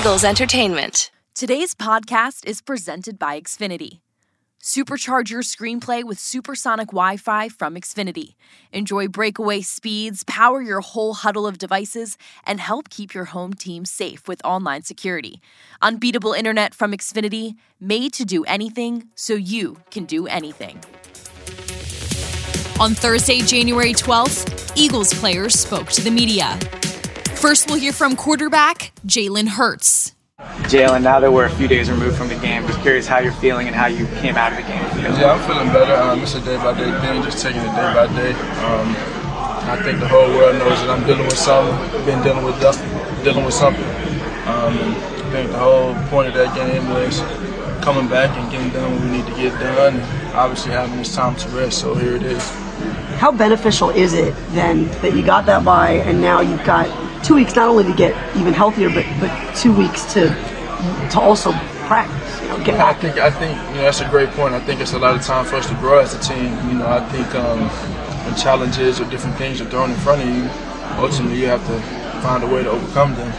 Eagles Entertainment. Today's podcast is presented by Xfinity. Supercharge your screenplay with supersonic Wi Fi from Xfinity. Enjoy breakaway speeds, power your whole huddle of devices, and help keep your home team safe with online security. Unbeatable internet from Xfinity, made to do anything so you can do anything. On Thursday, January 12th, Eagles players spoke to the media. First, we'll hear from quarterback Jalen Hurts. Jalen, now that we're a few days removed from the game, just curious how you're feeling and how you came out of the game. Yeah, I'm feeling better. Um, it's a day by day thing, just taking it day by day. Um, I think the whole world knows that I'm dealing with something, been dealing with dealing with something. Um, I think the whole point of that game was coming back and getting done what we need to get done, obviously having this time to rest. So here it is. How beneficial is it then that you got that bye and now you've got two weeks not only to get even healthier, but but two weeks to to also practice. You know, get back. I think I think you know that's a great point. I think it's a lot of time for us to grow as a team. You know, I think um, when challenges or different things are thrown in front of you, ultimately you have to find a way to overcome them.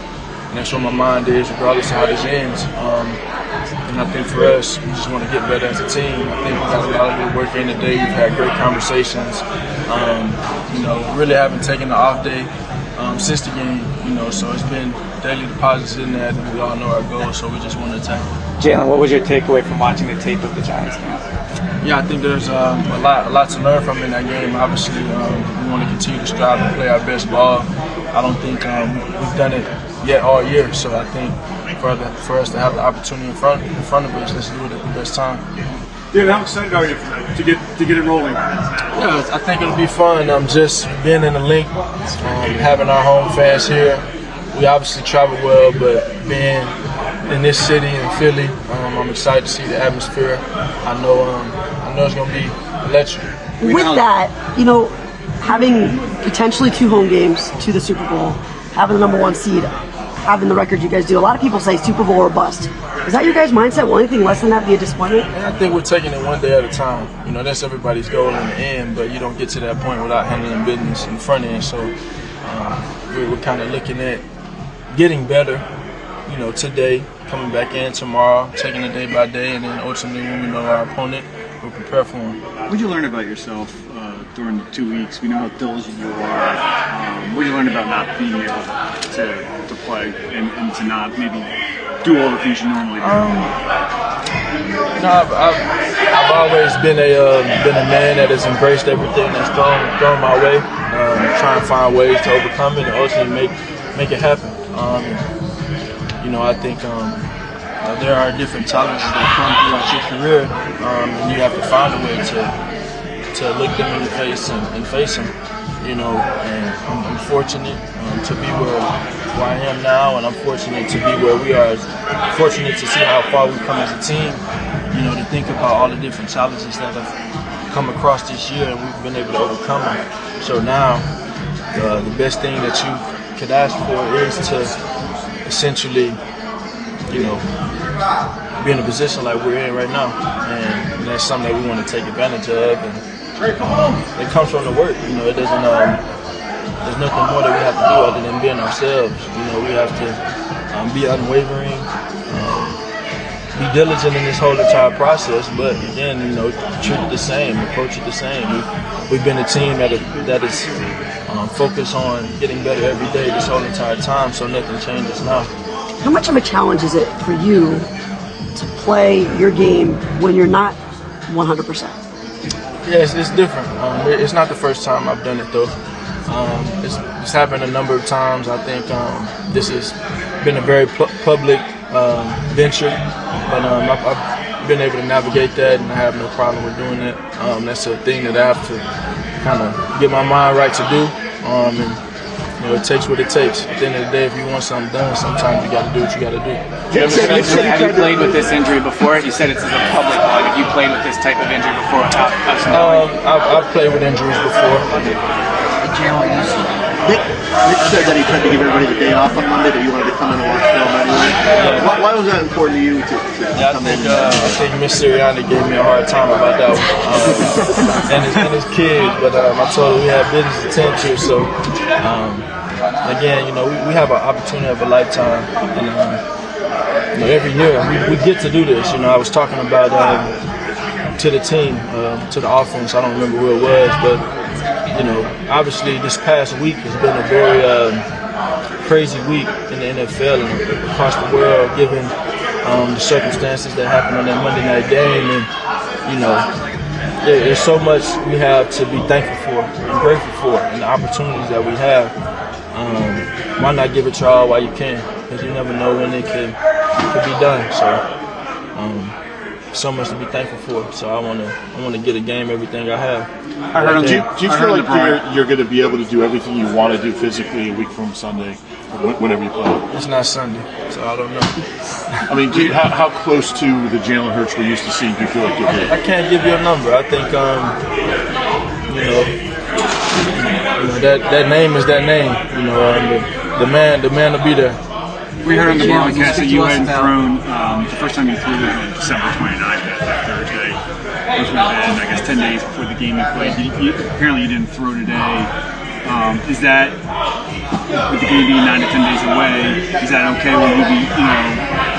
And that's what my mind is, regardless of how this ends. Um, and I think for us, we just want to get better as a team. I think we got a lot of good work in today. We've had great conversations. Um, you know, really haven't taken the off day um, since the game, you know, so it's been daily deposits in that, and we all know our goal, so we just want to attack. Jalen, what was your takeaway from watching the tape of the Giants game? Yeah, I think there's um, a lot, a lot to learn from in that game. Obviously, um, we want to continue to strive and play our best ball. I don't think um, we've done it yet all year, so I think for the, for us to have the opportunity in front in front of us, let's do it at the best time. Yeah, how excited are you to get to get it rolling? Yeah, I think it'll be fun. Um, just being in the Linc, um, having our home fans here. We obviously travel well, but being in this city in Philly, um, I'm excited to see the atmosphere. I know, um, I know it's gonna be electric. With that, you know, having potentially two home games to the Super Bowl, having the number one seed, having the record you guys do, a lot of people say Super Bowl or bust. Is that your guys' mindset? Will anything less than that be a disappointment? And I think we're taking it one day at a time. You know, that's everybody's goal in the end, but you don't get to that point without handling business in the front end. So uh, we're, we're kind of looking at getting better, you know, today, coming back in tomorrow, taking it day by day, and then ultimately when we know our opponent, we'll prepare for them. What did you learn about yourself during the two weeks? We know how diligent you are. Um, what you learn about not being able to, to play and, and to not maybe do all the things you normally do? Um, no, I've, I've, I've, always been a uh, been a man that has embraced everything that's thrown thrown my way, um, trying to find ways to overcome it and ultimately make make it happen. Um, you know, I think um, uh, there are different challenges that come throughout your career, um, and you have to find a way to to look them in the face and, and face them you know, and I'm, I'm fortunate um, to be where, where I am now, and I'm fortunate to be where we are. Fortunate to see how far we've come as a team. You know, to think about all the different challenges that have come across this year, and we've been able to overcome them. So now, uh, the best thing that you could ask for is to essentially, you know, be in a position like we're in right now, and that's something that we want to take advantage of. And, it comes from the work. You know, it doesn't. Um, there's nothing more that we have to do other than being ourselves. You know, we have to um, be unwavering, um, be diligent in this whole entire process. But again, you know, treat it the same, approach it the same. We've, we've been a team that is, that is um, focused on getting better every day this whole entire time, so nothing changes now. How much of a challenge is it for you to play your game when you're not 100 percent? Yeah, it's, it's different. Um, it's not the first time I've done it though. Um, it's, it's, happened a number of times. I think um, this has been a very pu- public um, venture, but um, I've, I've, been able to navigate that, and I have no problem with doing it. Um, that's a thing that I have to kind of get my mind right to do, and you know, it takes what it takes. At the end of the day, if you want something done, sometimes you got to do what you got to do. Have you played with this injury before? You said it's a public one. Have you played with this type of injury before? Um, I've, I've played with injuries before. Nick, Nick said that he tried to give everybody the day off on Monday, that you wanted to come in and watch film anyway. Why, why was that important to you to, to yeah, come I think, in? uh, I think Miss Sirianni gave me a hard time about that one. Um, and, his, and his kid, but um, I told him we had business to tend to, so um, again, you know, we, we have an opportunity of a lifetime, and um, you know, every year we, we get to do this. You know, I was talking about um, to the team, uh, to the offense. I don't remember who it was, but you know, obviously this past week has been a very um, crazy week in the NFL and across the world, given um, the circumstances that happened on that Monday night game, and you know, there, there's so much we have to be thankful for and grateful for, and the opportunities that we have. Um, why not give it your all while you can? Because you never know when it could could be done. So. Um, so much to be thankful for. So I want to I want to get a game everything I have. I heard on Do you, do you I feel like you're, you're going to be able to do everything you want to do physically a week from Sunday, whenever you play? It's not Sunday, so I don't know. I mean, do you, how, how close to the Jalen Hurts we're used to seeing do you feel like you'll be? I can't give you a number. I think um, you know, you know that that name is that name. You know, um, the, the man the man will be there. We heard on the Jim, broadcast that you hadn't about- thrown um, the first time you threw it on December 29th, that, that Thursday, which would have been, I guess, 10 days before the game you played. You, you, apparently, you didn't throw today. Um, is that, with the game being 9 to 10 days away, is that okay? Will you be, you know,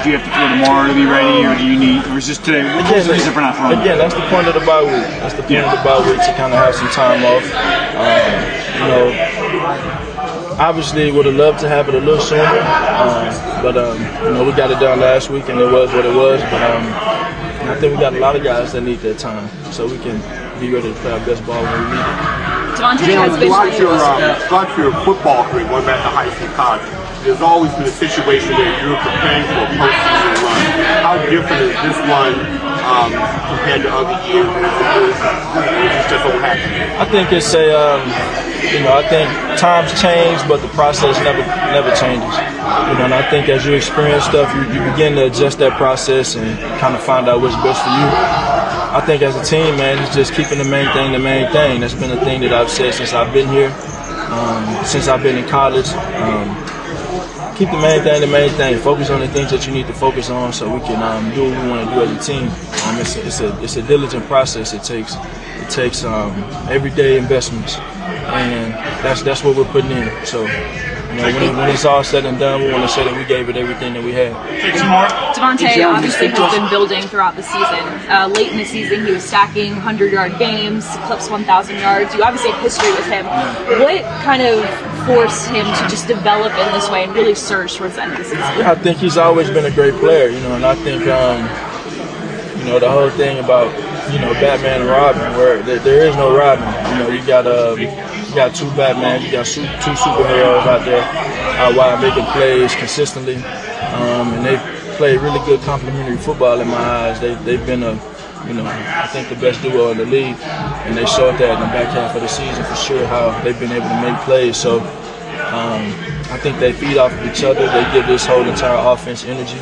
do you have to throw tomorrow to be ready, or do you need, or is just today? What's the reason for not throwing? again, that's the point of the bye week. That's the point of the bye week to kind of have some time off. Um, you know, obviously would have loved to have it a little sooner, um, but um, you know we got it done last week and it was what it was. But um, I think we got a lot of guys that need that time, so we can be ready to play our best ball when we need it. DeVonta has Throughout your, um, throughout your football career, going back to high school, college, there's always been a situation where you're preparing for a postseason run. How different is this one um, compared to other years? Just don't? I think it's a, um, you know, I think times change, but the process never never changes. You know, and I think as you experience stuff, you, you begin to adjust that process and kind of find out what's best for you. I think as a team, man, it's just keeping the main thing the main thing. That's been the thing that I've said since I've been here, um, since I've been in college. Um, keep the main thing the main thing. Focus on the things that you need to focus on, so we can um, do what we want to do as a team. Um, it's, a, it's a it's a diligent process. It takes it takes um, everyday investments, and that's that's what we're putting in. So. You know, when, when it's all said and done, we want to say that we gave it everything that we had. DeVonta obviously has been building throughout the season. Uh, late in the season, he was stacking 100 yard games, clips 1,000 yards. You obviously have history with him. What kind of forced him to just develop in this way and really surge towards the season? I think he's always been a great player, you know, and I think, um, you know, the whole thing about, you know, Batman and Robin, where there, there is no Robin. You know, you got um, you got two Batman, you got two superheroes out there out wide making plays consistently, um, and they play really good complementary football in my eyes. They they've been a you know, I think the best duo in the league, and they showed that in the back half of the season for sure. How they've been able to make plays. So um, I think they feed off of each other. They give this whole entire offense energy,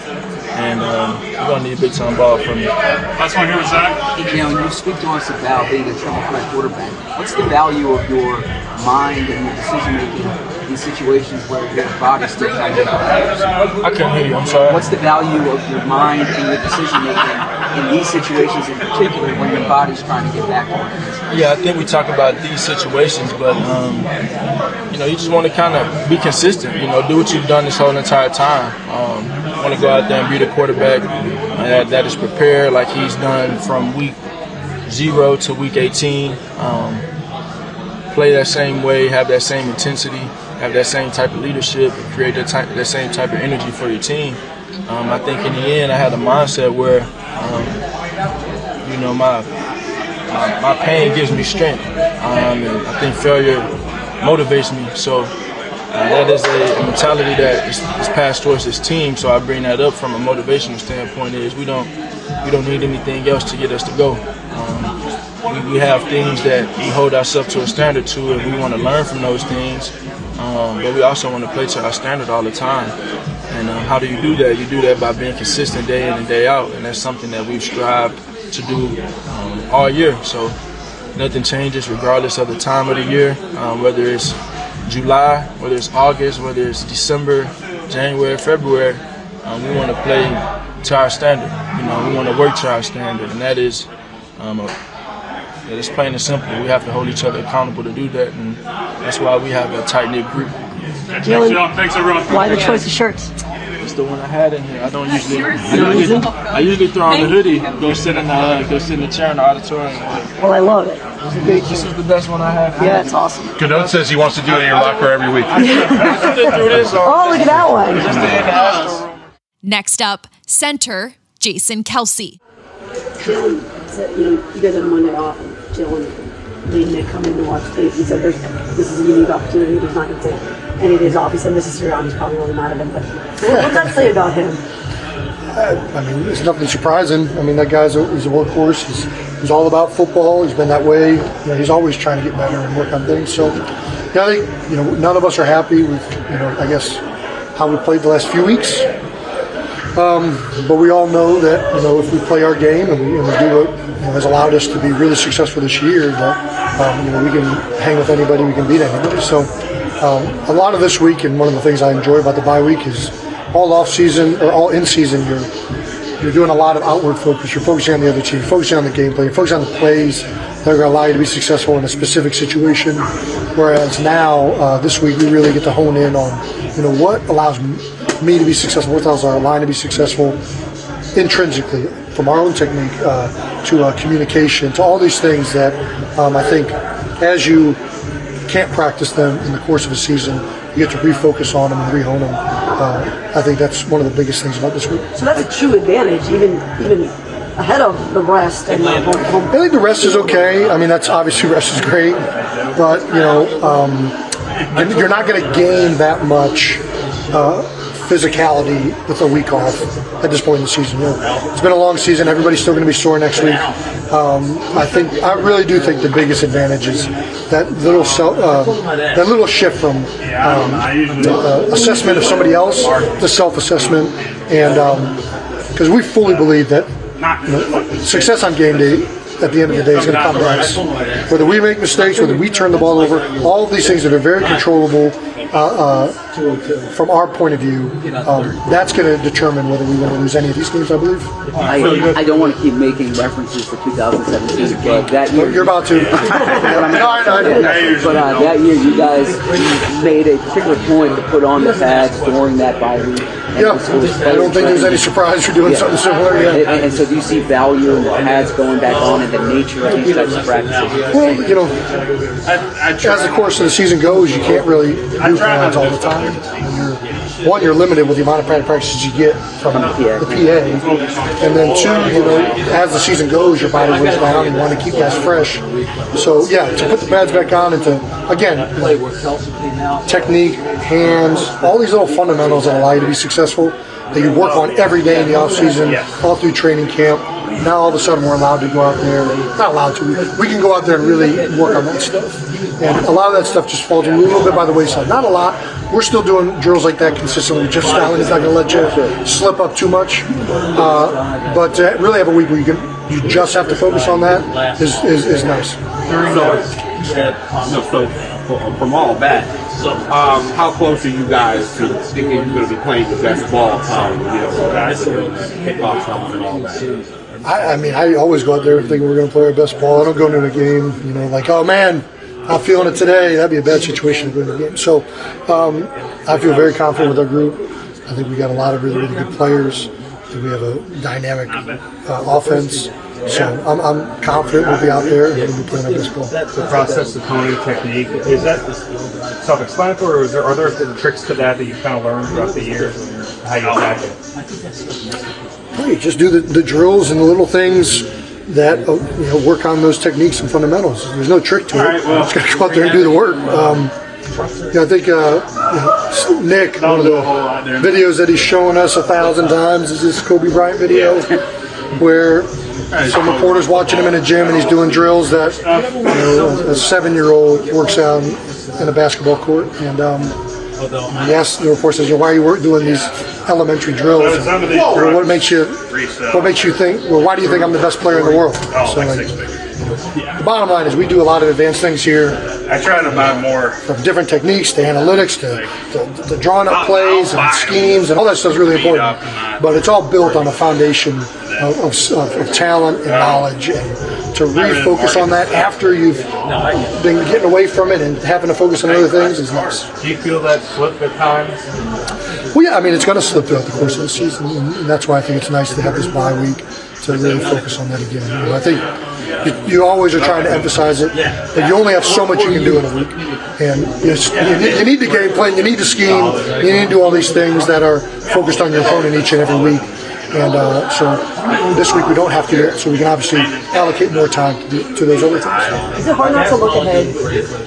and um, we're gonna need a big time ball from it. Last one here with Zach. You know, when you speak to us about being a triple threat quarterback, what's the value of your mind and your decision making in situations where your body's still trying to get I couldn't hear you. I'm sorry. What's the value of your mind and your decision making in these situations in particular when your body's trying to get back on it? Yeah, I think we talk about these situations, but um, you know, you just want to kind of be consistent. You know, do what you've done this whole entire time. Um, want to go out there and be the quarterback that, that is prepared, like he's done from week zero to week 18. Um, play that same way, have that same intensity, have that same type of leadership, create that type, that same type of energy for your team. Um, I think in the end, I had a mindset where, um, you know, my my, my pain gives me strength, um, and I think failure motivates me. So uh, that is a, mentality that is, is passed towards this team. So I bring that up from a motivational standpoint. Is we don't we don't need anything else to get us to go. Um, we, we have things that we hold ourselves to a standard to, and we want to learn from those things. Um, but we also want to play to our standard all the time. And um, how do you do that? You do that by being consistent day in and day out, and that's something that we've strived to do um, all year. So nothing changes regardless of the time of the year, um, whether it's July, whether it's August, whether it's December, January, February. Um, we want to play to our standard. You know, we want to work to our standard, and that is. Um, a, that it's plain and simple. We have to hold each other accountable to do that, and that's why we have a tight knit group. Jalen, Thanks, everyone. why the choice of shirts? That's the one I had in here. I don't usually. I usually, I usually throw on the hoodie, go sit in the uh, go sit in the chair in the auditorium. Well, I love it. It's a great This is the best one I have. Yeah, it's awesome. Canode says he wants to do it in your locker every week. I sit through this. Oh, look at that one. Just in the Astro room. Next up, center Jason Kelce. Jalen said, you know, you guys had Monday off, and Jalen made Nick come in to watch tape. He said, this is a unique opportunity. He's not going to take any days off." He said, "This is probably really mad at him." But what does that say about him? I mean, it's nothing surprising. I mean, that guy's a, he's a workhorse. He's, he's all about football. He's been that way. You know, he's always trying to get better and work on things. So, yeah, I think you know none of us are happy with you know I guess how we played the last few weeks. Um, but we all know that you know if we play our game and we, and we do what you know, has allowed us to be really successful this year, that um, you know we can hang with anybody, we can beat anybody. So um, a lot of this week, and one of the things I enjoy about the bye week is all off season or all in season, you're you're doing a lot of outward focus. You're focusing on the other team, focusing on the gameplay, you're focusing on the plays that are going to allow you to be successful in a specific situation. Whereas now, uh, this week, we really get to hone in on, you know, what allows me to be successful, what allows our line to be successful intrinsically, from our own technique uh, to uh, communication, to all these things that um, I think as you can't practice them in the course of a season, you get to refocus on them and rehone them. Uh, I think that's one of the biggest things about this week. So that's a true advantage, even even ahead of the rest and the home, home I think the rest is okay. I mean, that's obviously rest is great, but you know, um, you're- you're not going to gain that much uh, physicality with a week off at this point in the season. It's been a long season. Everybody's still going to be sore next week. Um, I think I really do think the biggest advantage is that little self, uh, that little shift from um, uh, assessment of somebody else to self-assessment, and because we fully believe that you know, success on game day at the end of the day is going to come to us. Whether we make mistakes, whether we turn the ball over, all of these things that are very controllable uh, uh, from our point of view, um, that's going to determine whether we win to lose any of these games, I believe. I, I don't want to keep making references to 2017, but that year. You're about to. But I'm- But uh, that year, you guys made a particular point to put on the pads during that bye week. And Yeah, I don't think there's any surprise for doing Yeah. something similar. And, Yeah. and- and so, do you see value in the pads going back on and the nature of these types of practices? Well, you know, as the course of the season goes, you can't really do pads all the time. You're, one, you're limited with the amount of pad practices you get from the PA, and then two, you know, as the season goes, your body wears down. and You want to keep guys fresh. So yeah, to put the pads back on and to again, know, technique, hands, all these little fundamentals that allow you to be successful that you work on every day in the off season, all through training camp. Now all of a sudden we're allowed to go out there. Not allowed to. We, can go out there and really work on that stuff. And a lot of that stuff just falls a little bit by the wayside. Not a lot. We're still doing drills like that consistently. Jeff Stoutland is not going to let you slip up too much. Uh, but to really have a week where you can, you just have to focus on that is, is, is nice. So, so from all that, um, how close are you guys to thinking you're going to be playing the best ball? Um, you know, guys and all that. I, I mean, I always go out there thinking we're going to play our best ball. I don't go into a game, you know, like, oh man, I'm feeling it today. That'd be a bad situation to go into a game. So um, I feel very confident with our group. I think we got a lot of really, really good players. We have a dynamic uh, offense. So I'm, I'm confident we'll be out there and we'll be playing our best ball. The process, the toning technique, is that self-explanatory, or is there, are there tricks to that that you've kind of learned throughout the years? How you attack it? Hey, just do the, the drills and the little things that uh, you know work on those techniques and fundamentals. There's no trick to it. Right, well- just gotta go out there and do the work. Um, yeah, I think uh, you know, Nick, one of the videos that he's showing us a thousand times is this Kobe Bryant video, where some reporters watching him in a gym and he's doing drills that you know, a seven-year-old works out in a basketball court, and um, yes, the report says, you know, "Why are you work- doing these elementary drills? Or what makes you what makes you think? Well, why do you think I'm the best player in the world?" So, like, the bottom line is, we do a lot of advanced things here. I try to buy more. From different techniques to analytics to, to drawing up plays and schemes and all that stuff is really important. But it's all built on a foundation of, of, of, of talent and knowledge, and to refocus on that after you've been getting away from it and having to focus on other things is nice. Do you feel that slip at times? Well, yeah, I mean, it's going to slip throughout the course of the season, and that's why I think it's nice to have this bye week to really focus on that again. You know, I think you, you always are trying to emphasize it that you only have so much you can do in a week, and you, you need, you need the game plan, you need the scheme, you need to do all these things that are focused on your opponent each and every week. And uh, so this week we don't have to do it, so we can obviously allocate more time to, do, to those other things. Is it hard not to look ahead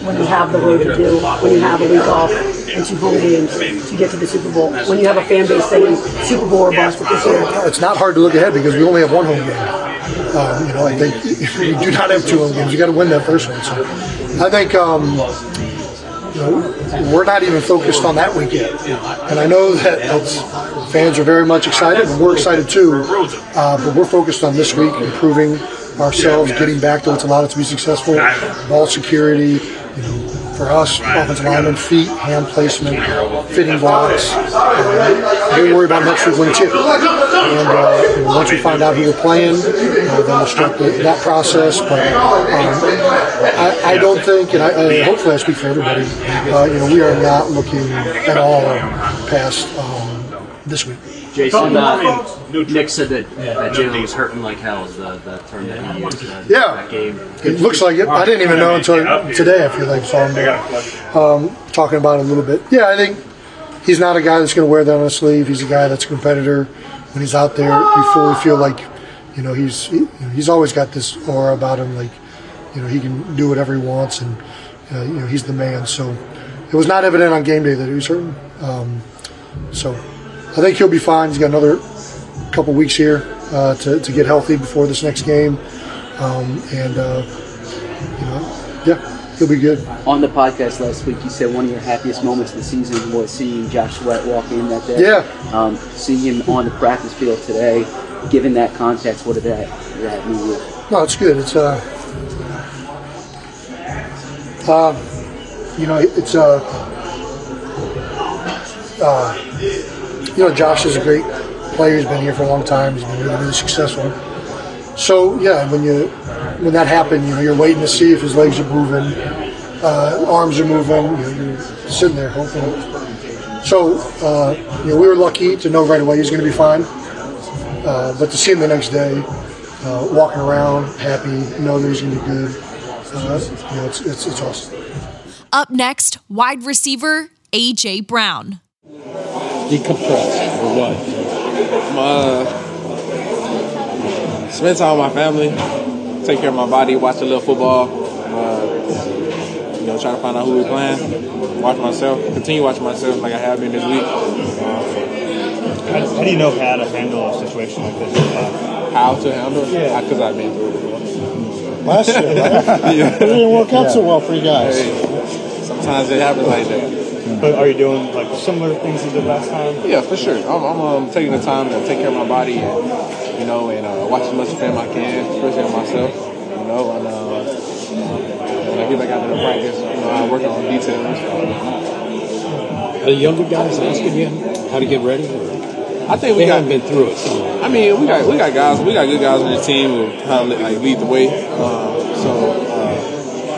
when you have the road to do, when you have a week off and two home games to get to the Super Bowl, when you have a fan base saying Super Bowl or bust this year? It's not hard to look ahead because we only have one home game. Um, you know, I think if we do not have two home games. You got to win that first one. So I think um, you we're not even focused on that week yet. And I know that fans are very much excited, and we're excited too. Uh, but we're focused on this week, improving ourselves, getting back to what's allowed us to be successful, ball security. You know, for us, offensive lineman, feet, hand placement, fitting blocks. Uh, we'll worry about next week when too. And uh, once we find out who we're playing, uh, then we'll start the, that process. But um, I, I don't think, and I, I, hopefully I speak for everybody, uh, you know, we are not looking at all past um, this week. Jason, uh, Nick said that, that Jalen was hurting like hell is the, the term that he used. Uh, Yeah. That game. It looks like it. I didn't even know until today. I feel like saw him um, talking about it a little bit. Yeah, I think he's not a guy that's going to wear that on his sleeve. He's a guy that's a competitor. When he's out there, you fully feel like, you know, he's he, you know, he's always got this aura about him. Like, you know, he can do whatever he wants, and uh, you know, he's the man. So it was not evident on game day that he was hurting. Um, so I think he'll be fine. He's got another couple weeks here uh, to, to get healthy before this next game, um, and uh, you know, yeah, he'll be good. On the podcast last week, you said one of your happiest moments of the season was seeing Josh Sweat walk in that day. Yeah. Um, seeing him on the practice field today, given that context, what did that, that mean? to you? No, it's good. It's uh, uh, you know, it's uh, uh, you know, Josh is a great player. He's been here for a long time. He's been really, really successful. So yeah, when you when that happened, you know, you're waiting to see if his legs are moving, uh, arms are moving. You you're sitting there hoping. So uh, you know, we were lucky to know right away he's going to be fine. Uh, but to see him the next day, uh, walking around, happy, know that he's going to be good, uh, you know, it's, it's, it's awesome. Up next, wide receiver AJ Brown. Decompress or what? Uh, spend time with my family, take care of my body, watch a little football. Uh, you know, try to find out who we're playing. Watch myself, continue watching myself like I have been this week. How, how do you know how to handle a situation like this? How to handle? Yeah. Because I've been through it before. Last year, right? yeah. It didn't work out so well for you guys. Sometimes it happens like that. But are you doing like similar things you did last time? Yeah, for sure. I'm, I'm um, taking the time to take care of my body and, you know, and uh, watch as much film I can, especially on myself, you know, and uh, when I get back out to the practice, you know, I work on details. Are the younger guys asking you how to get ready? I think we they got- haven't been through it. So. I mean, we got we got guys, we got good guys on the team who kind of like lead the way. Um, so uh,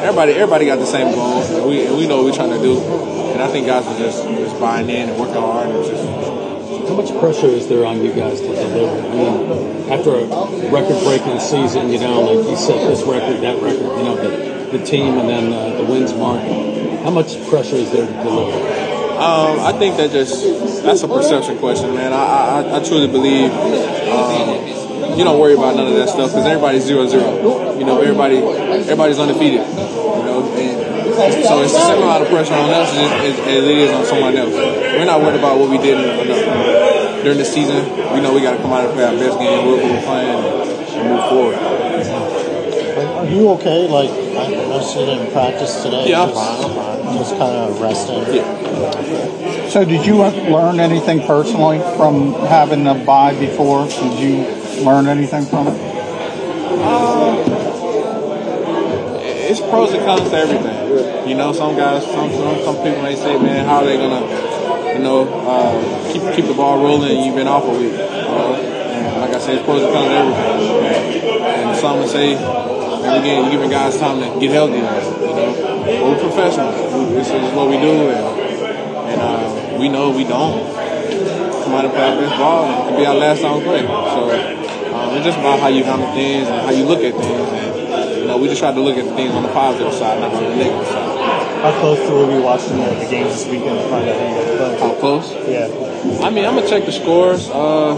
everybody everybody got the same goal. And we and we know what we're trying to do, and I think guys are just just buying in and working hard and just How much pressure is there on you guys to deliver? I mean, after a record-breaking season, you know, like you set this record, that record, you know, the, the team and then uh, the wins mark. How much pressure is there to deliver? Um, I think that just that's a perception question, man. I I, I truly believe um, you don't worry about none of that stuff because everybody's zero zero. You know, everybody everybody's undefeated. You know, and so it's the same amount of pressure on us as, as, as it is on someone else. We're not worried about what we did in, in, during the season. We know we got to come out and play our best game, whoever we're playing, and move forward. Are you okay? Like, I noticed you didn't practice today. Yeah, I'm just, fine, Just kind of resting. Yeah. So, did you learn anything personally from having a bye before? Did you learn anything from it? it's pros and cons to everything. You know, some guys, some some, some people may say, man, how are they gonna, you know, uh, keep keep the ball rolling? You've been off a week. You know? And like I said, it's pros and cons to everything. And some would say, man, again, you're giving guys time to get healthy. You know, but we're professionals. This is what we do, and, and uh, we know we don't. come out and play our best ball, and it could be our last time play. So um, it's just about how you handle things and how you look at things. And, you know, we just try to look at things on the positive side, not on the negative side. How close to will we be watching the, the games this weekend to find out who you guys play? How close? Yeah. I mean, I'm gonna check the scores. Uh,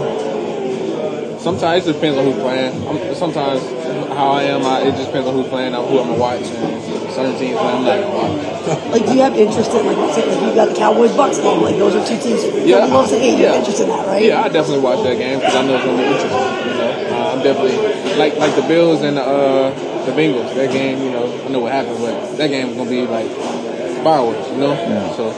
sometimes it depends on who's playing. I'm, sometimes how I am, I, it just depends on who's playing, who I'm gonna watch. And certain teams I'm not gonna watch. Like, do you have interest in like, like you got the Cowboys Bucks game? Like, those are two teams. Yeah, you love to hate. You yeah. have interest in that, right? Yeah, I definitely watch that game because I know it's gonna be interesting. You know, uh, I'm definitely like like the Bills and the uh, the Bengals. That game, you know, I know what happened, but that game was gonna be like fireworks. You know, so.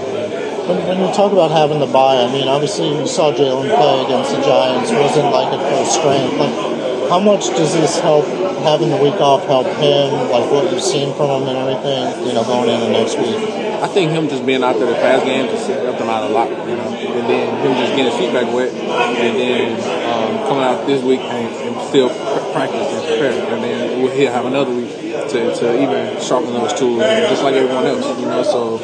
When, when you talk about having the bye, I mean, obviously you saw Jalen play against the Giants. wasn't like at full strength. Like, how much does this help? Having the week off help him? Like what you've seen from him and everything. You know, going into next week. I think him just being out there the past game just helped him out a lot, you know. And then him just getting his feet back wet, and then um, coming out this week and, and still pr- practice and prepare, and then we'll, he'll have another week to, to even sharpen those tools, just like everyone else, you know. So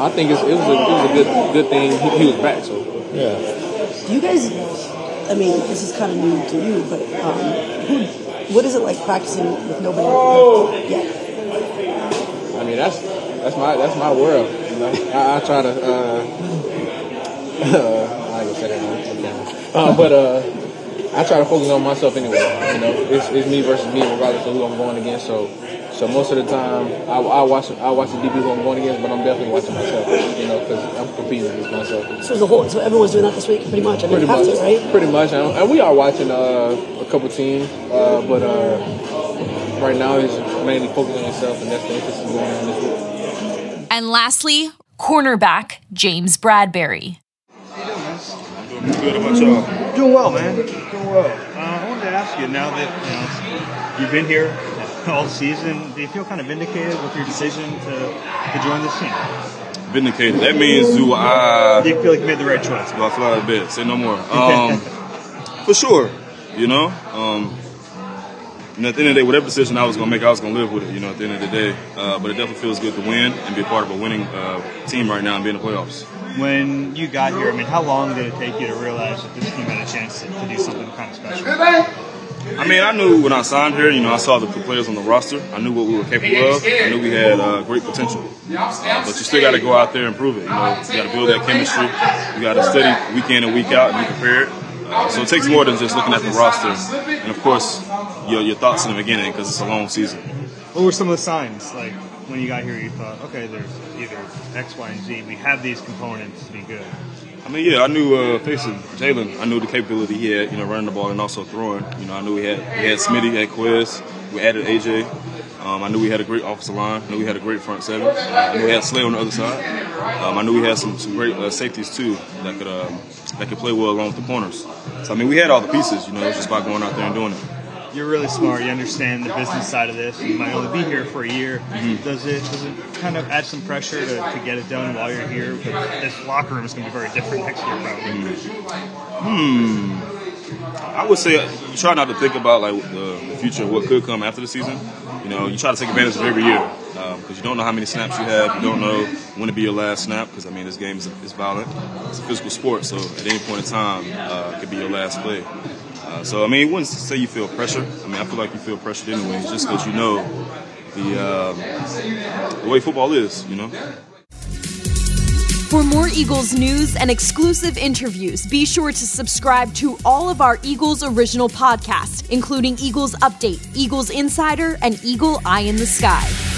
I think it's, it was a, it was a good good thing he, he was back. So yeah. Do you guys? I mean, this is kind of new to you, but um, who, what is it like practicing with nobody yet? I mean that's that's my that's my world. You know, I, I try to. Uh, I ain't gonna say that on camera. Uh, but uh, I try to focus on myself anyway. You know, it's, it's me versus me, regardless of who I'm going against. So, so most of the time, I, I watch I watch the DB who I'm going against, but I'm definitely watching myself. You know, because I'm competing against myself. So the whole, so everyone's doing that this week, pretty much. I mean, Pretty much, to, right? pretty much, and, and we are watching uh, a couple teams, uh, but uh, right now he's mainly focusing on himself, and that's the emphasis going on this week. And lastly, cornerback James Bradberry. Good about y'all? Doing well, man. Well. Uh, I wanted to ask you now that you know you've been here all season, do you feel kind of vindicated with your decision to, to join this team? Vindicated. That means do I? Do you feel like you made the right choice? Do I fly of bed? Say no more. Um, for sure. You know. Um, you know, at the end of the day, whatever decision I was going to make, I was going to live with it. You know, at the end of the day, uh, but it definitely feels good to win and be a part of a winning uh, team right now and be in the playoffs. When you got here, I mean, how long did it take you to realize that this team had a chance to, to do something kind of special? I mean, I knew when I signed here, you know, I saw the players on the roster. I knew what we were capable of. I knew we had uh, great potential. Uh, but you still got to go out there and prove it. You know, you got to build that chemistry. You got to study week in and week out and be prepared. Uh, so it takes more than just looking at the roster. And of course, your, your thoughts in the beginning because it's a long season. What were some of the signs? Like when you got here, you thought, okay, there's either X, Y, and Z. We have these components to be good. I mean, yeah, I knew uh, facing Jalen, I knew the capability he had, you know, running the ball and also throwing. You know, I knew he had he had Smitty, had Quez, we added AJ. Um, I knew we had a great offensive line. I knew we had a great front seven. I knew we had Slay on the other side. Um, I knew we had some, some great uh, safeties too that could um, that could play well along with the corners. So I mean, we had all the pieces. You know, it was just about going out there and doing it. You're really smart. You understand the business side of this. You might only be here for a year. Mm-hmm. Does it does it kind of add some pressure to, to get it done while you're here? Because this locker room is going to be very different next year, probably. Hmm. I would say you try not to think about like the, future, what could come after the season. You know, you try to take advantage of every year because you don't know how many snaps you have. You don't know when to be your last snap because I mean this game is, is violent. It's a physical sport, so at any point in time, uh, it could be your last play. Uh, so I mean, I wouldn't say you feel pressure. I mean, I feel like you feel pressured anyways, just because you know the um, the way football is. You know. For more Eagles news and exclusive interviews, be sure to subscribe to all of our Eagles original podcasts, including Eagles Update, Eagles Insider, and Eagle Eye in the Sky.